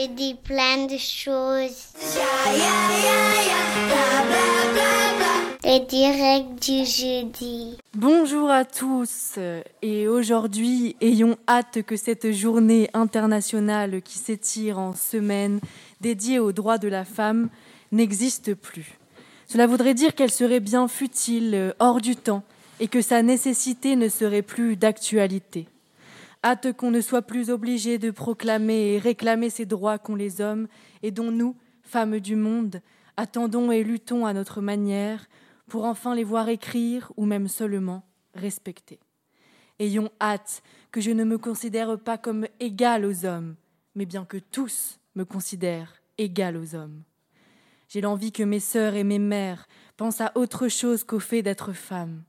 Je dis plein de choses. Les directs du jeudi. Bonjour à tous et aujourd'hui ayons hâte que cette journée internationale qui s'étire en semaine dédiée aux droits de la femme n'existe plus. Cela voudrait dire qu'elle serait bien futile, hors du temps et que sa nécessité ne serait plus d'actualité. Hâte qu'on ne soit plus obligé de proclamer et réclamer ces droits qu'ont les hommes et dont nous, femmes du monde, attendons et luttons à notre manière pour enfin les voir écrire ou même seulement respecter. Ayons hâte que je ne me considère pas comme égal aux hommes, mais bien que tous me considèrent égal aux hommes. J'ai l'envie que mes sœurs et mes mères pensent à autre chose qu'au fait d'être femme,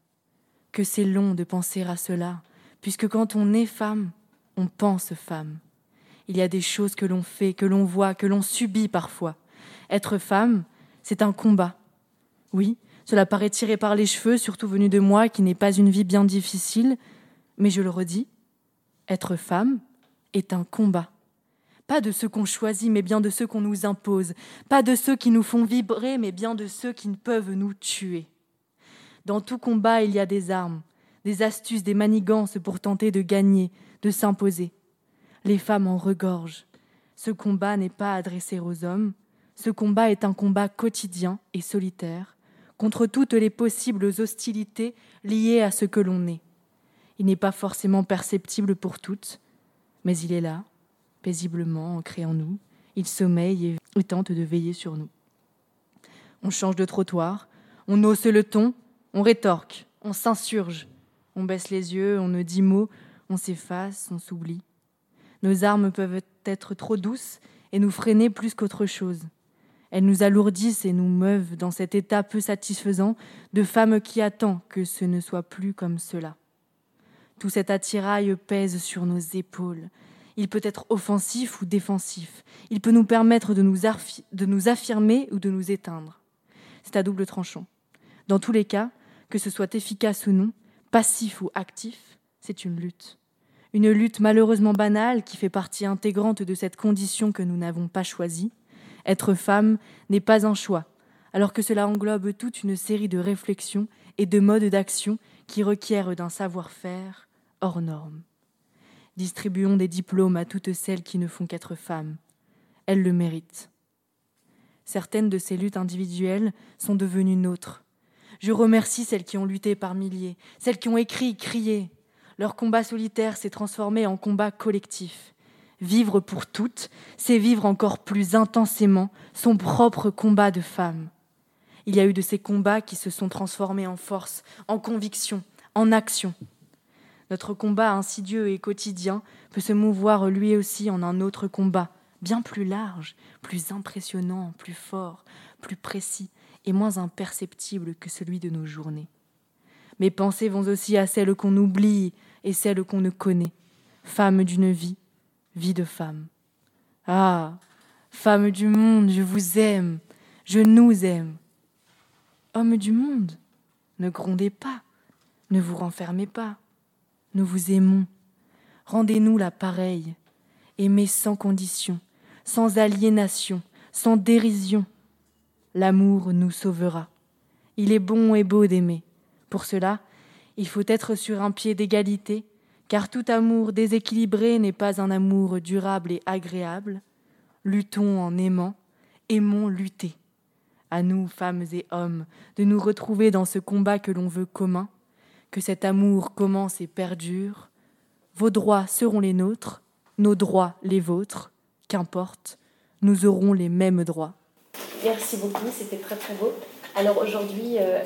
que c'est long de penser à cela, puisque quand on est femme, on pense femme. Il y a des choses que l'on fait, que l'on voit, que l'on subit parfois. Être femme, c'est un combat. Oui, cela paraît tiré par les cheveux, surtout venu de moi qui n'ai pas une vie bien difficile, mais je le redis, être femme est un combat. Pas de ceux qu'on choisit, mais bien de ceux qu'on nous impose. Pas de ceux qui nous font vibrer, mais bien de ceux qui ne peuvent nous tuer. Dans tout combat, il y a des armes, des astuces, des manigances pour tenter de gagner, de s'imposer. Les femmes en regorgent. Ce combat n'est pas adressé aux hommes. Ce combat est un combat quotidien et solitaire contre toutes les possibles hostilités liées à ce que l'on est. Il n'est pas forcément perceptible pour toutes, mais il est là, paisiblement ancré en nous. Il sommeille et tente de veiller sur nous. On change de trottoir, on hausse le ton, on rétorque, on s'insurge, on baisse les yeux, on ne dit mot, on s'efface, on s'oublie. Nos armes peuvent être trop douces et nous freiner plus qu'autre chose. Elles nous alourdissent et nous meuvent dans cet état peu satisfaisant de femme qui attend que ce ne soit plus comme cela. Tout cet attirail pèse sur nos épaules. Il peut être offensif ou défensif. Il peut nous permettre de nous, de nous affirmer ou de nous éteindre. C'est à double tranchant. Dans tous les cas, que ce soit efficace ou non, passif ou actif, c'est une lutte. Une lutte malheureusement banale qui fait partie intégrante de cette condition que nous n'avons pas choisie. Être femme n'est pas un choix, alors que cela englobe toute une série de réflexions et de modes d'action qui requièrent d'un savoir-faire hors norme. Distribuons des diplômes à toutes celles qui ne font qu'être femmes. Elles le méritent. Certaines de ces luttes individuelles sont devenues nôtres, je remercie celles qui ont lutté par milliers, celles qui ont écrit, crié. Leur combat solitaire s'est transformé en combat collectif. Vivre pour toutes, c'est vivre encore plus intensément son propre combat de femme. Il y a eu de ces combats qui se sont transformés en force, en conviction, en action. Notre combat insidieux et quotidien peut se mouvoir lui aussi en un autre combat, bien plus large, plus impressionnant, plus fort, plus précis, et moins imperceptible que celui de nos journées. Mes pensées vont aussi à celles qu'on oublie et celles qu'on ne connaît. Femme d'une vie, vie de femme. Ah, femme du monde, je vous aime, je nous aime. Homme du monde, ne grondez pas, ne vous renfermez pas. Nous vous aimons. Rendez-nous la pareille. Aimez sans condition, sans aliénation, sans dérision, l'amour nous sauvera. Il est bon et beau d'aimer. Pour cela, il faut être sur un pied d'égalité, car tout amour déséquilibré n'est pas un amour durable et agréable. Luttons en aimant, aimons lutter. À nous, femmes et hommes, de nous retrouver dans ce combat que l'on veut commun, que cet amour commence et perdure. Vos droits seront les nôtres, nos droits les vôtres, qu'importe, nous aurons les mêmes droits. Merci beaucoup, c'était très très beau. Alors aujourd'hui, euh,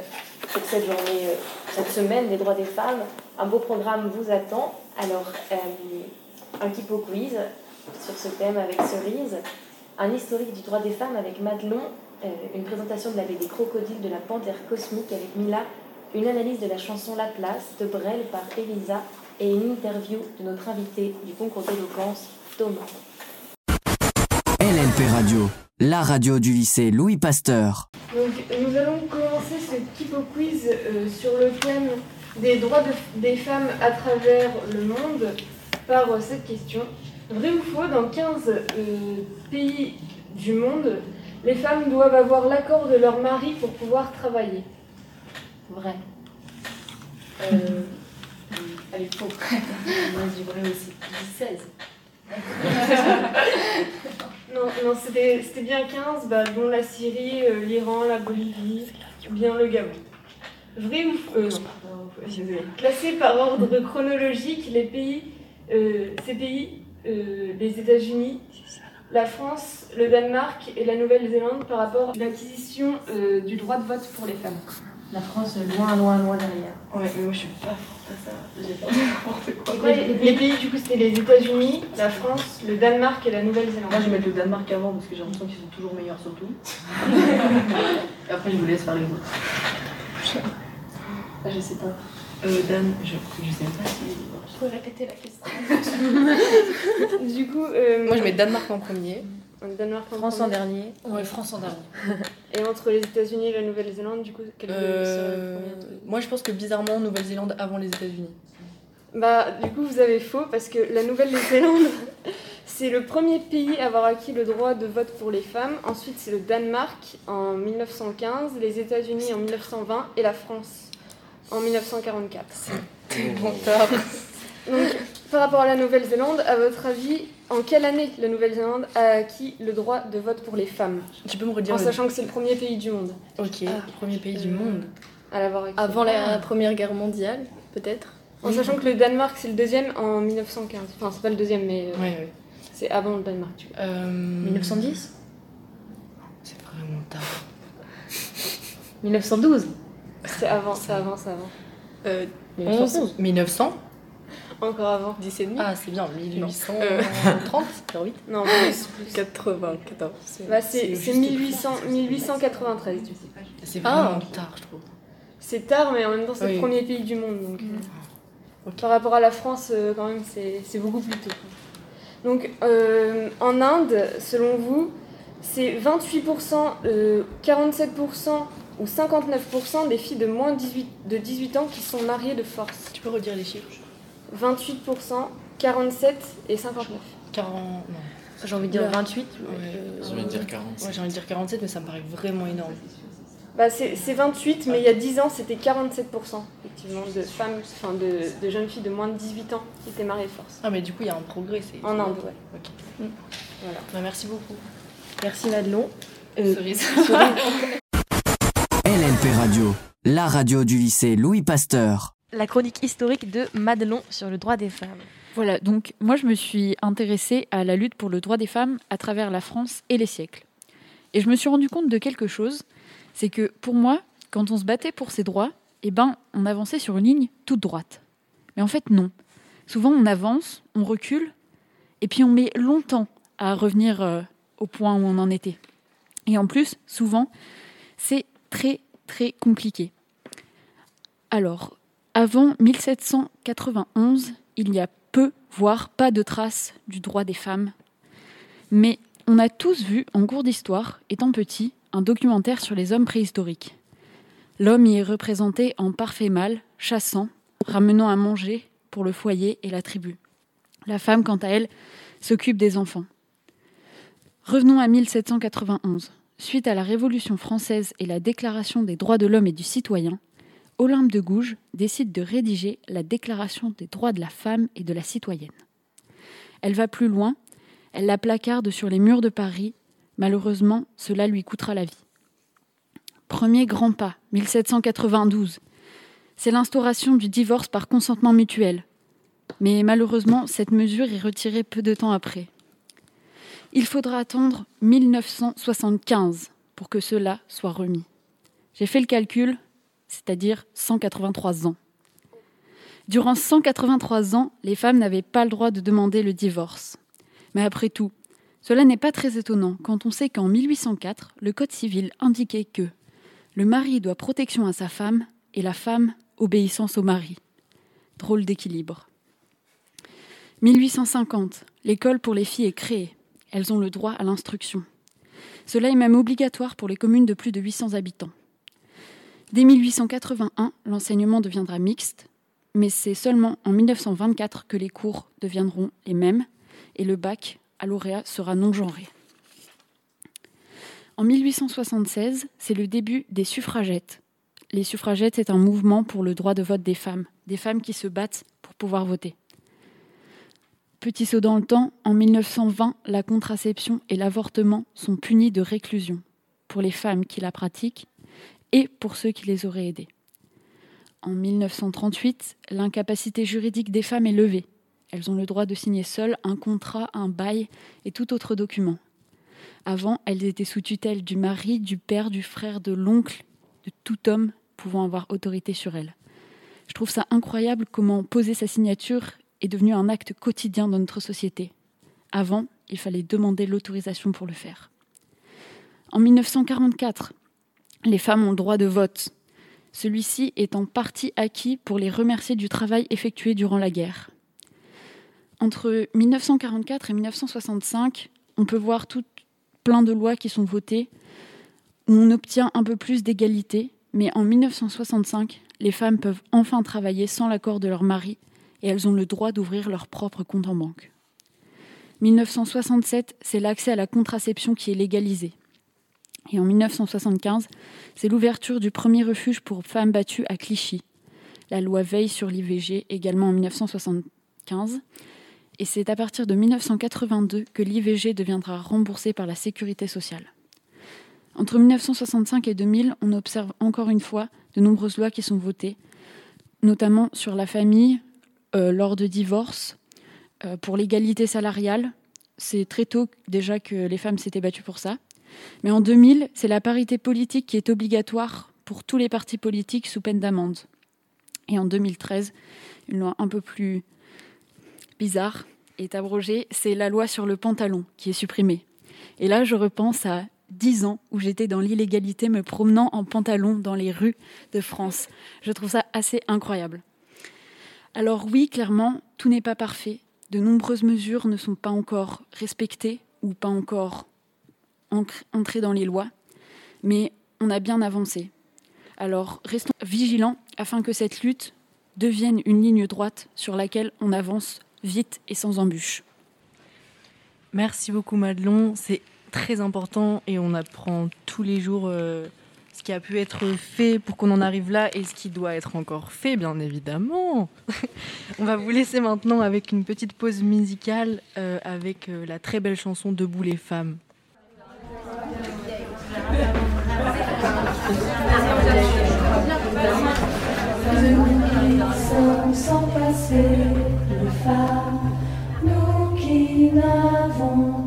pour cette journée, euh, cette semaine des droits des femmes, un beau programme vous attend. Alors, euh, un Kipo quiz sur ce thème avec Cerise, un historique du droit des femmes avec Madelon, une présentation de la BD Crocodile de la Panthère Cosmique avec Mila, une analyse de la chanson La Place de Brel par Elisa et une interview de notre invité du concours d'éloquence, Thomas. Radio la radio du lycée Louis Pasteur. Donc, nous allons commencer ce Kipo Quiz euh, sur le thème des droits des femmes à travers le monde par euh, cette question. Vrai ou faux, dans 15 euh, pays du monde, les femmes doivent avoir l'accord de leur mari pour pouvoir travailler. Vrai. Euh, allez, faux. Moi, je dis vrai aussi. Je dis 16. Non, non c'était c'était bien 15, bah, dont la Syrie, euh, l'Iran, la Bolivie, ou bien le Gabon. Vrai ou faux? Euh, non. Classés par ordre chronologique, les pays, euh, ces pays, euh, les États-Unis, la France, le Danemark et la Nouvelle-Zélande par rapport à l'acquisition du droit de vote pour les femmes. La France, loin, loin, loin derrière. Ouais, mais moi je suis pas forte à ça. J'ai pas n'importe quoi. Les, les pays du coup c'était les États-Unis, la France, le Danemark et la Nouvelle-Zélande. Moi je vais mettre le Danemark avant parce que j'ai l'impression qu'ils sont toujours meilleurs surtout. Et après je vous laisse faire les autres. Ah, je sais pas. Euh, Dan, je, je sais pas si. Je peux répéter la question. Du coup, euh, Moi, je mets Danemark en premier. Le Danemark en France en dernier. Ouais, France en dernier. Et entre les États-Unis et la Nouvelle-Zélande, du coup, quel serait le Euh, premier moi, je pense que bizarrement, Nouvelle-Zélande avant les États-Unis. Bah, du coup, vous avez faux parce que la Nouvelle-Zélande, c'est le premier pays à avoir acquis le droit de vote pour les femmes. Ensuite, c'est le Danemark en 1915, les États-Unis en 1920 et la France en 1944. Bon tard. Donc, par rapport à la Nouvelle-Zélande, à votre avis, en quelle année la Nouvelle-Zélande a acquis le droit de vote pour les femmes Tu peux me redire En le- sachant que c'est le premier pays du monde Ok, premier pays du Euh, monde. à l'avoir acquis. Avant la Première Guerre mondiale, peut-être En sachant que le Danemark, c'est le deuxième en 1915. Enfin, c'est pas le deuxième, mais euh, Ouais, ouais. c'est avant le Danemark. du coup. Euh, 1910 C'est vraiment tard. 1912 C'est avant, c'est avant, c'est avant. Euh, 1911. 11 1900 Encore avant. 10 et demi Ah, c'est bien, 1830 Euh, vite. Non, plus, plus. 94. Bah, c'est c'est juste 1800 1893. du coup. C'est Ah. vraiment tard, je trouve. C'est tard, mais en même temps, c'est Oui. le premier pays du monde. Donc, euh, Ok. Par rapport à la France, euh, quand même, c'est c'est beaucoup plus tôt. Donc, euh, en Inde, selon vous, c'est 28%, euh, 47% ou 59% des filles de moins de 18, de 18 ans qui sont mariées de force. Tu peux redire les chiffres 28%, 47 et 59. 40. Non. J'ai envie de dire Oula. 28. Ouais. J'ai envie de dire 40. Ouais, j'ai envie de dire 47, mais ça me paraît vraiment énorme. Bah, c'est c'est 28, mais il y a 10 ans, c'était 47% effectivement de femmes, enfin de, de jeunes filles de moins de 18 ans qui étaient mariées de force. Ah, mais du coup, il y a un progrès. c'est En Inde, ouais. Ok. Voilà. Bah, merci beaucoup. Merci Madelon. Euh, Cerise. LNP Radio, la radio du lycée Louis Pasteur. La chronique historique de Madelon sur le droit des femmes. Voilà, donc moi je me suis intéressée à la lutte pour le droit des femmes à travers la France et les siècles. Et je me suis rendu compte de quelque chose, c'est que pour moi, quand on se battait pour ces droits, eh ben, on avançait sur une ligne toute droite. Mais en fait, non. Souvent, on avance, on recule, et puis on met longtemps à revenir euh, au point où on en était. Et en plus, souvent, c'est très, très compliqué. Alors, avant 1791, il y a peu, voire pas de traces du droit des femmes. Mais on a tous vu, en cours d'histoire, étant petit, un documentaire sur les hommes préhistoriques. L'homme y est représenté en parfait mâle, chassant, ramenant à manger pour le foyer et la tribu. La femme, quant à elle, s'occupe des enfants. Revenons à 1791. Suite à la Révolution française et la Déclaration des droits de l'homme et du citoyen, Olympe de Gouges décide de rédiger la Déclaration des droits de la femme et de la citoyenne. Elle va plus loin, elle la placarde sur les murs de Paris. Malheureusement, cela lui coûtera la vie. Premier grand pas, 1792. C'est l'instauration du divorce par consentement mutuel. Mais malheureusement, cette mesure est retirée peu de temps après. Il faudra attendre 1975 pour que cela soit remis. J'ai fait le calcul, c'est-à-dire 183 ans. Durant 183 ans, les femmes n'avaient pas le droit de demander le divorce. Mais après tout, cela n'est pas très étonnant quand on sait qu'en 1804, le Code civil indiquait que le mari doit protection à sa femme et la femme obéissance au mari. Drôle d'équilibre. 1850, l'école pour les filles est créée. Elles ont le droit à l'instruction. Cela est même obligatoire pour les communes de plus de 800 habitants. Dès 1881, l'enseignement deviendra mixte, mais c'est seulement en 1924 que les cours deviendront les mêmes et le bac à lauréat sera non genré. En 1876, c'est le début des suffragettes. Les suffragettes est un mouvement pour le droit de vote des femmes, des femmes qui se battent pour pouvoir voter. Petit saut dans le temps, en 1920, la contraception et l'avortement sont punis de réclusion pour les femmes qui la pratiquent et pour ceux qui les auraient aidées. En 1938, l'incapacité juridique des femmes est levée. Elles ont le droit de signer seules un contrat, un bail et tout autre document. Avant, elles étaient sous tutelle du mari, du père, du frère, de l'oncle, de tout homme pouvant avoir autorité sur elles. Je trouve ça incroyable comment poser sa signature est devenu un acte quotidien dans notre société. Avant, il fallait demander l'autorisation pour le faire. En 1944, les femmes ont le droit de vote. Celui-ci est en partie acquis pour les remercier du travail effectué durant la guerre. Entre 1944 et 1965, on peut voir plein de lois qui sont votées où on obtient un peu plus d'égalité, mais en 1965, les femmes peuvent enfin travailler sans l'accord de leur mari et elles ont le droit d'ouvrir leur propre compte en banque. 1967, c'est l'accès à la contraception qui est légalisé. Et en 1975, c'est l'ouverture du premier refuge pour femmes battues à Clichy. La loi veille sur l'IVG, également en 1975. Et c'est à partir de 1982 que l'IVG deviendra remboursée par la sécurité sociale. Entre 1965 et 2000, on observe encore une fois de nombreuses lois qui sont votées, notamment sur la famille, euh, lors de divorce, euh, pour l'égalité salariale. C'est très tôt déjà que les femmes s'étaient battues pour ça. Mais en 2000, c'est la parité politique qui est obligatoire pour tous les partis politiques sous peine d'amende. Et en 2013, une loi un peu plus bizarre est abrogée, c'est la loi sur le pantalon qui est supprimée. Et là, je repense à dix ans où j'étais dans l'illégalité me promenant en pantalon dans les rues de France. Je trouve ça assez incroyable. Alors oui, clairement, tout n'est pas parfait. De nombreuses mesures ne sont pas encore respectées ou pas encore entrées dans les lois, mais on a bien avancé. Alors restons vigilants afin que cette lutte devienne une ligne droite sur laquelle on avance vite et sans embûches. Merci beaucoup Madelon, c'est très important et on apprend tous les jours euh, ce qui a pu être fait pour qu'on en arrive là et ce qui doit être encore fait, bien évidemment. on va vous laisser maintenant avec une petite pause musicale euh, avec euh, la très belle chanson Debout les femmes. Sans passer les femmes, nous qui n'avons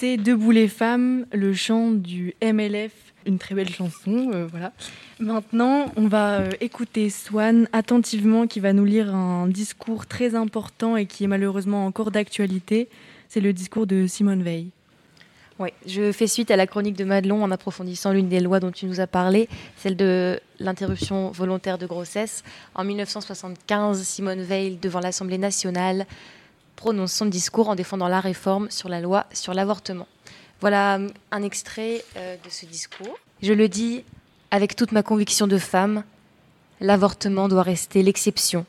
Debout les femmes, le chant du MLF, une très belle chanson. euh, voilà. Maintenant, on va euh, écouter Swan attentivement qui va nous lire un discours très important et qui est malheureusement encore d'actualité. C'est le discours de Simone Veil. Oui, je fais suite à la chronique de Madelon en approfondissant l'une des lois dont tu nous as parlé, celle de l'interruption volontaire de grossesse. En 1975, Simone Veil, devant l'Assemblée nationale, prononce son discours en défendant la réforme sur la loi sur l'avortement. Voilà euh, un extrait euh, de ce discours. Je le dis avec toute ma conviction de femme, l'avortement doit rester l'exception,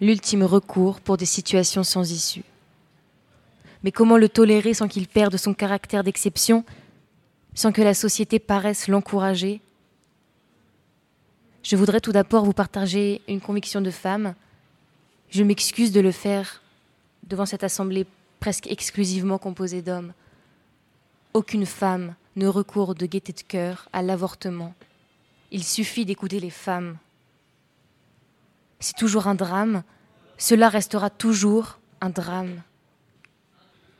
l'ultime recours pour des situations sans issue. Mais comment le tolérer sans qu'il perde son caractère d'exception, sans que la société paraisse l'encourager? Je voudrais tout d'abord vous partager une conviction de femme. Je m'excuse de le faire devant cette assemblée presque exclusivement composée d'hommes. Aucune femme ne recourt de gaieté de cœur à l'avortement. Il suffit d'écouter les femmes. C'est toujours un drame, cela restera toujours un drame.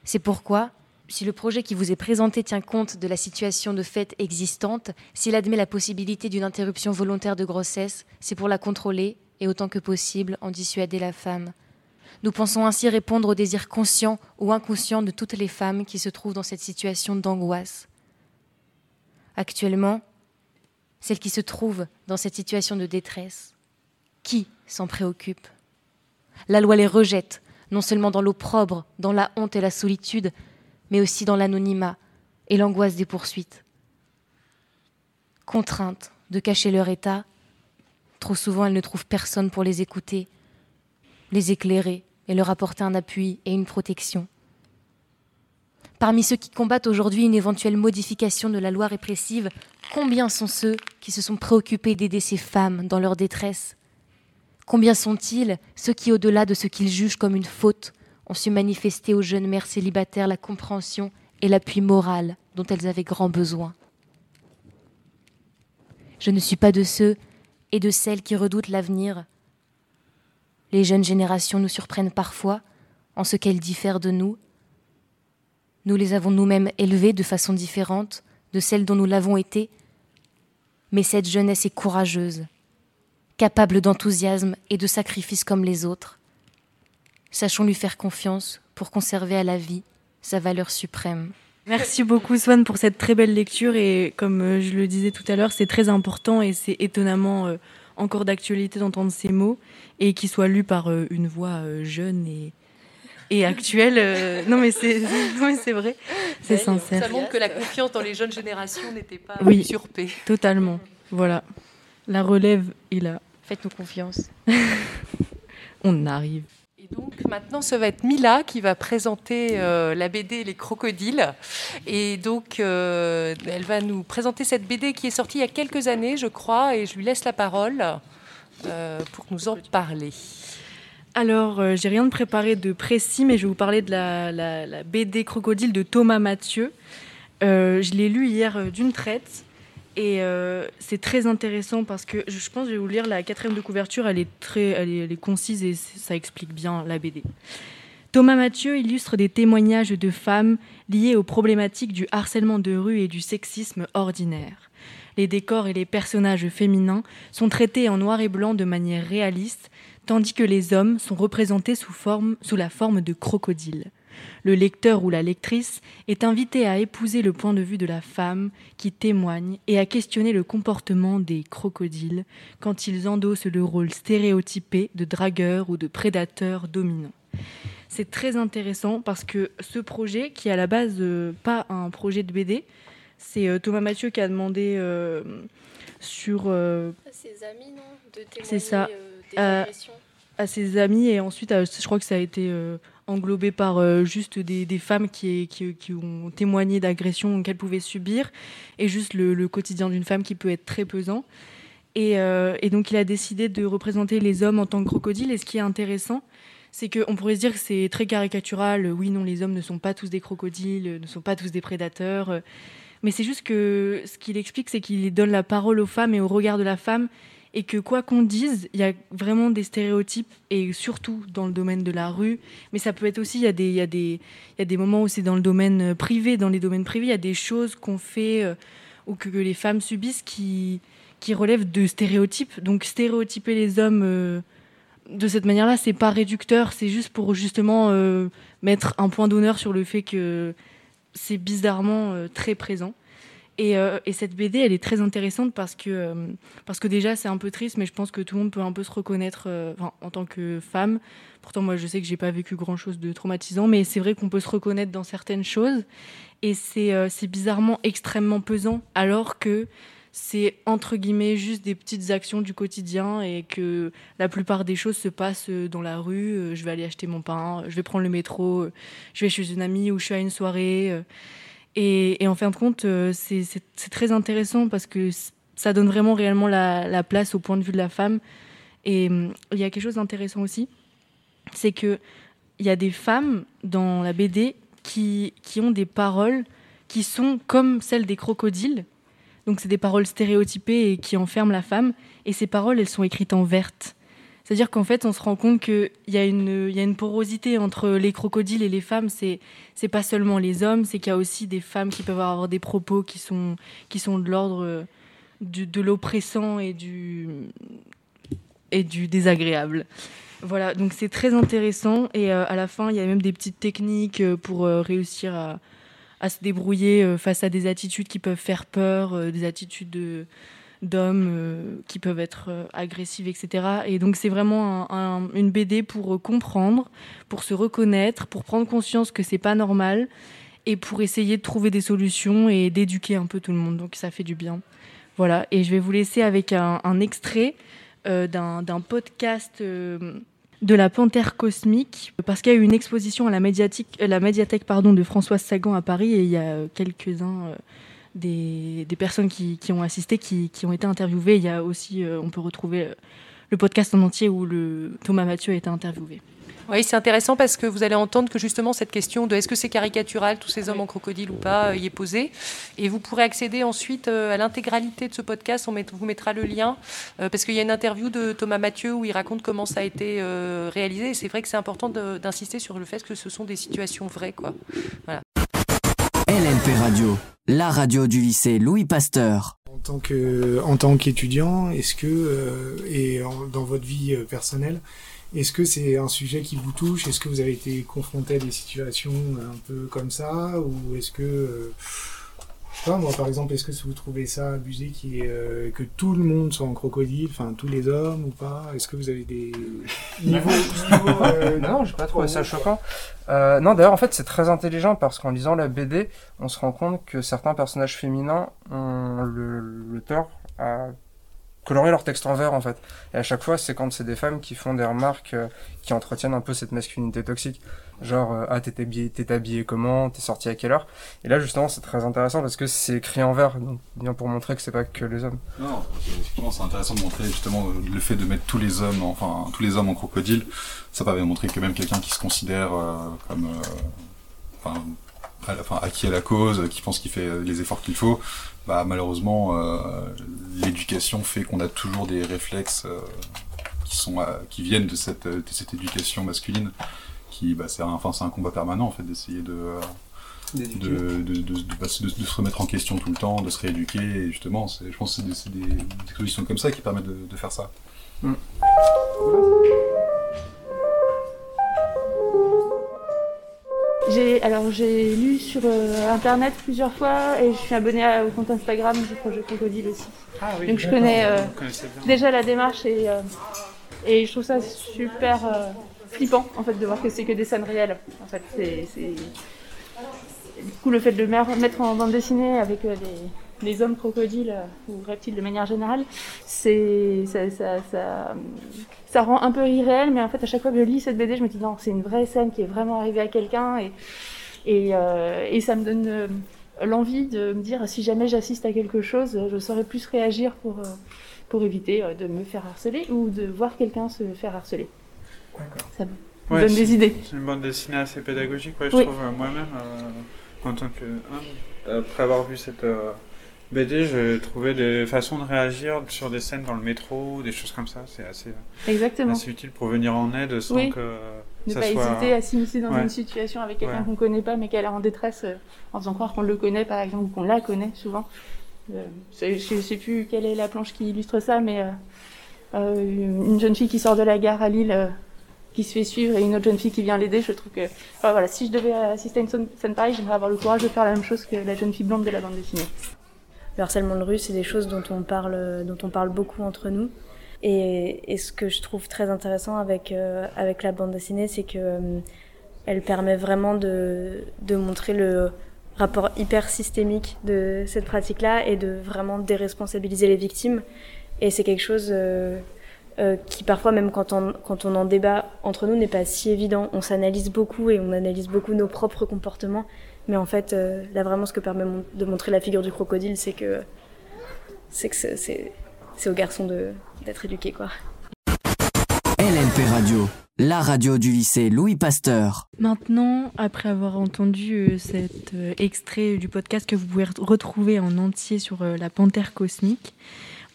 C'est pourquoi, si le projet qui vous est présenté tient compte de la situation de fait existante, s'il admet la possibilité d'une interruption volontaire de grossesse, c'est pour la contrôler et autant que possible en dissuader la femme. Nous pensons ainsi répondre aux désirs conscients ou inconscients de toutes les femmes qui se trouvent dans cette situation d'angoisse. Actuellement, celles qui se trouvent dans cette situation de détresse, qui s'en préoccupe La loi les rejette, non seulement dans l'opprobre, dans la honte et la solitude, mais aussi dans l'anonymat et l'angoisse des poursuites. Contraintes de cacher leur état, trop souvent elles ne trouvent personne pour les écouter, les éclairer et leur apporter un appui et une protection. Parmi ceux qui combattent aujourd'hui une éventuelle modification de la loi répressive, combien sont ceux qui se sont préoccupés d'aider ces femmes dans leur détresse? Combien sont-ils ceux qui, au-delà de ce qu'ils jugent comme une faute, ont su manifester aux jeunes mères célibataires la compréhension et l'appui moral dont elles avaient grand besoin? Je ne suis pas de ceux et de celles qui redoutent l'avenir. Les jeunes générations nous surprennent parfois en ce qu'elles diffèrent de nous. Nous les avons nous-mêmes élevées de façon différente de celle dont nous l'avons été, mais cette jeunesse est courageuse, capable d'enthousiasme et de sacrifice comme les autres. Sachons lui faire confiance pour conserver à la vie sa valeur suprême. Merci beaucoup Swan pour cette très belle lecture et comme euh, je le disais tout à l'heure, c'est très important et c'est étonnamment euh, encore d'actualité d'entendre ces mots et qu'ils soient lus par euh, une voix euh, jeune et, et actuelle. euh, non mais c'est non, mais c'est vrai, c'est sincère. Ça montre que la confiance dans les jeunes générations n'était pas Oui, usurpée. totalement. Voilà, la relève est là. Faites-nous confiance. On arrive. Donc maintenant, ce va être Mila qui va présenter euh, la BD Les Crocodiles. Et donc, euh, elle va nous présenter cette BD qui est sortie il y a quelques années, je crois, et je lui laisse la parole euh, pour nous en parler. Alors, j'ai rien de préparé de précis, mais je vais vous parler de la, la- BD Crocodile de Thomas Mathieu. Je l'ai lu hier d'une traite et euh, c'est très intéressant parce que je pense je vais vous lire la quatrième de couverture. Elle est très, elle est, concise et ça explique bien la BD. Thomas Mathieu illustre des témoignages de femmes liés aux problématiques du harcèlement de rue et du sexisme ordinaire. Les décors et les personnages féminins sont traités en noir et blanc de manière réaliste, tandis que les hommes sont représentés sous, sous la forme de crocodiles. Le lecteur ou la lectrice est invité à épouser le point de vue de la femme qui témoigne et à questionner le comportement des crocodiles quand ils endossent le rôle stéréotypé de dragueur ou de prédateur dominant. C'est très intéressant parce que ce projet, qui est à la base euh, pas un projet de BD, c'est euh, Thomas Mathieu qui a demandé euh, sur euh, Ses amis, non? De témoigner ça. des à ses amis et ensuite je crois que ça a été englobé par euh, juste des, femmes qui, ont témoigné d'agressions qu'elles pouvaient subir et juste le, quotidien d'une femme qui peut être très pesant. Et, euh, et donc il a décidé de représenter les hommes en tant que crocodiles. Et ce qui est intéressant, c'est qu'on pourrait se dire que c'est très caricatural. Oui, non, les hommes ne sont pas tous des crocodiles, ne sont pas tous des prédateurs. Mais c'est juste que ce qu'il explique, c'est qu'il donne la parole aux femmes et au regard de la femme et que quoi qu'on dise, il y a vraiment des stéréotypes, et surtout dans le domaine de la rue, mais ça peut être aussi, il y, a des- y, a des- moments où c'est dans le domaine euh, privé, dans les domaines privés, il y a des choses qu'on fait euh, ou que, les femmes subissent qui, qui relèvent de stéréotypes. Donc stéréotyper les hommes euh, de cette manière-là, c'est pas réducteur, c'est juste pour justement mettre un point d'honneur sur le fait que c'est bizarrement très présent. Et, euh, et cette BD, elle est très intéressante parce que, euh, parce que déjà, c'est un peu triste, mais je pense que tout le monde peut un peu se reconnaître euh, en tant que femme. Pourtant, moi, je sais que j'ai pas vécu grand-chose de traumatisant, mais c'est vrai qu'on peut se reconnaître dans certaines choses. Et c'est bizarrement extrêmement pesant, alors que c'est entre guillemets juste des petites actions du quotidien et que la plupart des choses se passent dans la rue. Je vais aller acheter mon pain, je vais prendre le métro, je vais chez une amie ou je suis à une soirée. Et, en fin de compte, euh, c'est très intéressant parce que ça donne vraiment réellement la, la place au point de vue de la femme. Et hum, il y a quelque chose d'intéressant aussi, c'est que il y a des femmes dans la BD qui, qui ont des paroles qui sont comme celles des crocodiles. Donc c'est des paroles stéréotypées et qui enferment la femme. Et ces paroles, elles sont écrites en verte. C'est-à-dire qu'en fait, on se rend compte qu'il y, a une- y a une porosité entre les crocodiles et les femmes. C'est c'est pas seulement les hommes, c'est qu'il y a aussi des femmes qui peuvent avoir des propos qui sont, de l'ordre euh, de l'oppressant et du, désagréable. Voilà, donc c'est très intéressant. Et euh, à la fin, il y a même des petites techniques euh, pour réussir à, se débrouiller face à des attitudes qui peuvent faire peur, des attitudes de- d'hommes euh, qui peuvent être euh, agressives, etc. Et donc c'est vraiment un- un- une BD pour euh, comprendre, pour se reconnaître, pour prendre conscience que c'est pas normal et pour essayer de trouver des solutions et d'éduquer un peu tout le monde. Donc ça fait du bien. Voilà, et je vais vous laisser avec un, extrait d'un podcast de la Panthère Cosmique, parce qu'il y a eu une exposition à la, médiatique, médiathèque pardon, de Françoise Sagan à Paris, et il y a quelques-uns des, personnes qui, ont assisté, qui, ont été interviewées. Il y a aussi, euh, on peut retrouver euh, le podcast en entier où le, Thomas Mathieu a été interviewé. Oui, c'est intéressant parce que vous allez entendre que justement cette question de est-ce que c'est caricatural, tous ces hommes en crocodile ou pas, euh, y est posée. Et vous pourrez accéder ensuite à l'intégralité de ce podcast. On vous mettra le lien parce qu'il y a une interview de Thomas Mathieu où il raconte comment ça a été réalisé. Et c'est vrai que c'est important d'insister sur le fait que ce sont des situations vraies. Quoi. Voilà. LNP Radio, la radio du lycée Louis Pasteur. En tant qu'étudiant, est-ce que euh, et dans votre vie euh, personnelle, est-ce que c'est un sujet qui vous touche? Est-ce que vous avez été confronté à des situations un peu comme ça, ou est-ce que, moi par exemple, est-ce que vous trouvez ça abusé qui est euh, que tout le monde soit en crocodile, enfin tous les hommes ou pas? Est-ce que vous avez des niveaux, niveaux, euh, non, j'ai pas trouvé ça choquant. Euh, non, d'ailleurs, en fait, c'est très intelligent parce qu'en lisant la BD, on se rend compte que certains personnages féminins ont le- l'auteur à colorer leur texte en vert, en fait. Et à chaque fois, c'est quand c'est des femmes qui font des remarques qui entretiennent un peu cette masculinité toxique. Genre, euh, ah, t'es habillé, t'es habillé comment, t'es sorti à quelle heure? Et là, justement, c'est très intéressant parce que c'est écrit en vert, donc bien pour montrer que c'est pas que les hommes. Non, c'est intéressant de montrer justement le fait de mettre tous les hommes, enfin tous les hommes en crocodile. Ça permet de montrer que même quelqu'un qui se considère euh, comme, euh, enfin, à la- enfin, acquis à la cause, qui pense qu'il fait les efforts qu'il faut, bah malheureusement, euh, l'éducation fait qu'on a toujours des réflexes qui sont, qui viennent de cette, de cette éducation masculine, qui, bah, c'est un, enfin, c'est un combat permanent en fait d'essayer de euh, de, D'éduquer. de, de, de- bah, de- de se remettre en question tout le temps, de se rééduquer, et justement, c'est- je pense que c'est des, des, des expositions comme ça qui permettent de, de faire ça. J'ai alors j'ai lu sur euh, internet plusieurs fois et je suis abonnée à- au compte Instagram du projet Crocodile aussi. Ah oui, Donc je connais euh, déjà la démarche et euh, et je trouve ça super euh, flippant en fait de voir que c'est que des scènes réelles. En fait c'est du coup le fait de le mettre en bande dessinée avec euh, les, les hommes crocodiles euh, ou reptiles de manière générale, c'est ça, ça, ça, rend un peu irréel, mais en fait à chaque fois que je lis cette BD, je me dis non, c'est une vraie scène qui est vraiment arrivée à quelqu'un et et, euh, et ça me donne l'envie de me dire si jamais j'assiste à quelque chose, je saurais plus réagir pour pour éviter de me faire harceler ou de voir quelqu'un se faire harceler. Ça me Ouais, donne des idées. C'est une bande dessinée assez pédagogique, ouais, je Oui. trouve euh, moi-même, euh, en tant que. hein, après avoir vu cette, euh, BD, je trouvais des façons de réagir sur des scènes dans le métro, des choses comme ça. C'est assez, Exactement. assez utile pour venir en aide sans Oui. que Ne ça pas soit... hésiter à s'immiscer dans Ouais. une situation avec quelqu'un Ouais. qu'on connaît pas mais qui a l'air en détresse euh, en faisant croire qu'on le connaît par exemple ou qu'on la connaît souvent. Euh, je sais plus quelle est la planche qui illustre ça mais euh, euh, une jeune fille qui sort de la gare à Lille euh, qui se fait suivre et une autre jeune fille qui vient l'aider, je trouve que voilà, si je devais assister à une scène pareille, j'aimerais avoir le courage de faire la même chose que la jeune fille blonde de la bande dessinée. Le harcèlement de rue, c'est des choses dont on parle, dont on parle beaucoup entre nous. Et, ce que je trouve très intéressant avec, euh, avec la bande dessinée, c'est que euh, elle permet vraiment de, de montrer le rapport hyper systémique de cette pratique-là et de vraiment déresponsabiliser les victimes. Et c'est quelque chose euh, euh, qui parfois, même quand on, quand on en débat entre nous, n'est pas si évident. On s'analyse beaucoup et on analyse beaucoup nos propres comportements. Mais en fait, euh, là vraiment, ce que permet mon- de montrer la figure du crocodile, c'est que c'est que c'est- aux garçons d'être éduqués, quoi. LNP Radio, la radio du lycée Louis Pasteur. Maintenant, après avoir entendu euh, cet extrait du podcast que vous pouvez re- retrouver en entier sur la panthère cosmique,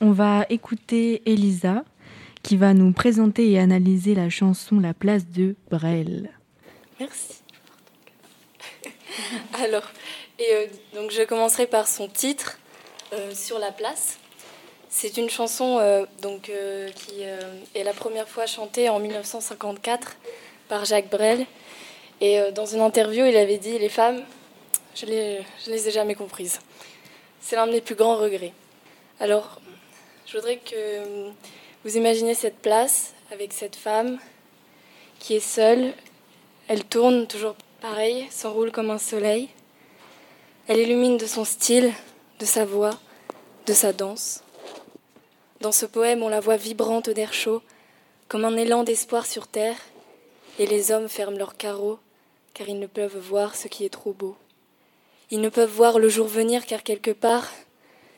on va écouter Elisa qui va nous présenter et analyser la chanson La place de Brel. Merci. Alors, euh, donc je commencerai par son titre, euh, Sur la place. C'est une chanson euh, donc, qui est la première fois chantée en 1954 par Jacques Brel. Et dans une interview, il avait dit Les femmes, je les, je les ai jamais comprises. C'est l'un de mes plus grands regrets. Alors, je voudrais que vous imaginez cette place avec cette femme qui est seule. Elle tourne toujours pareil, s'enroule comme un soleil. Elle illumine de son style, de sa voix, de sa danse. Dans ce poème, on la voit vibrante d'air chaud, comme un élan d'espoir sur terre, et les hommes ferment leurs carreaux, car ils ne peuvent voir ce qui est trop beau. Ils ne peuvent voir le jour venir, car quelque part,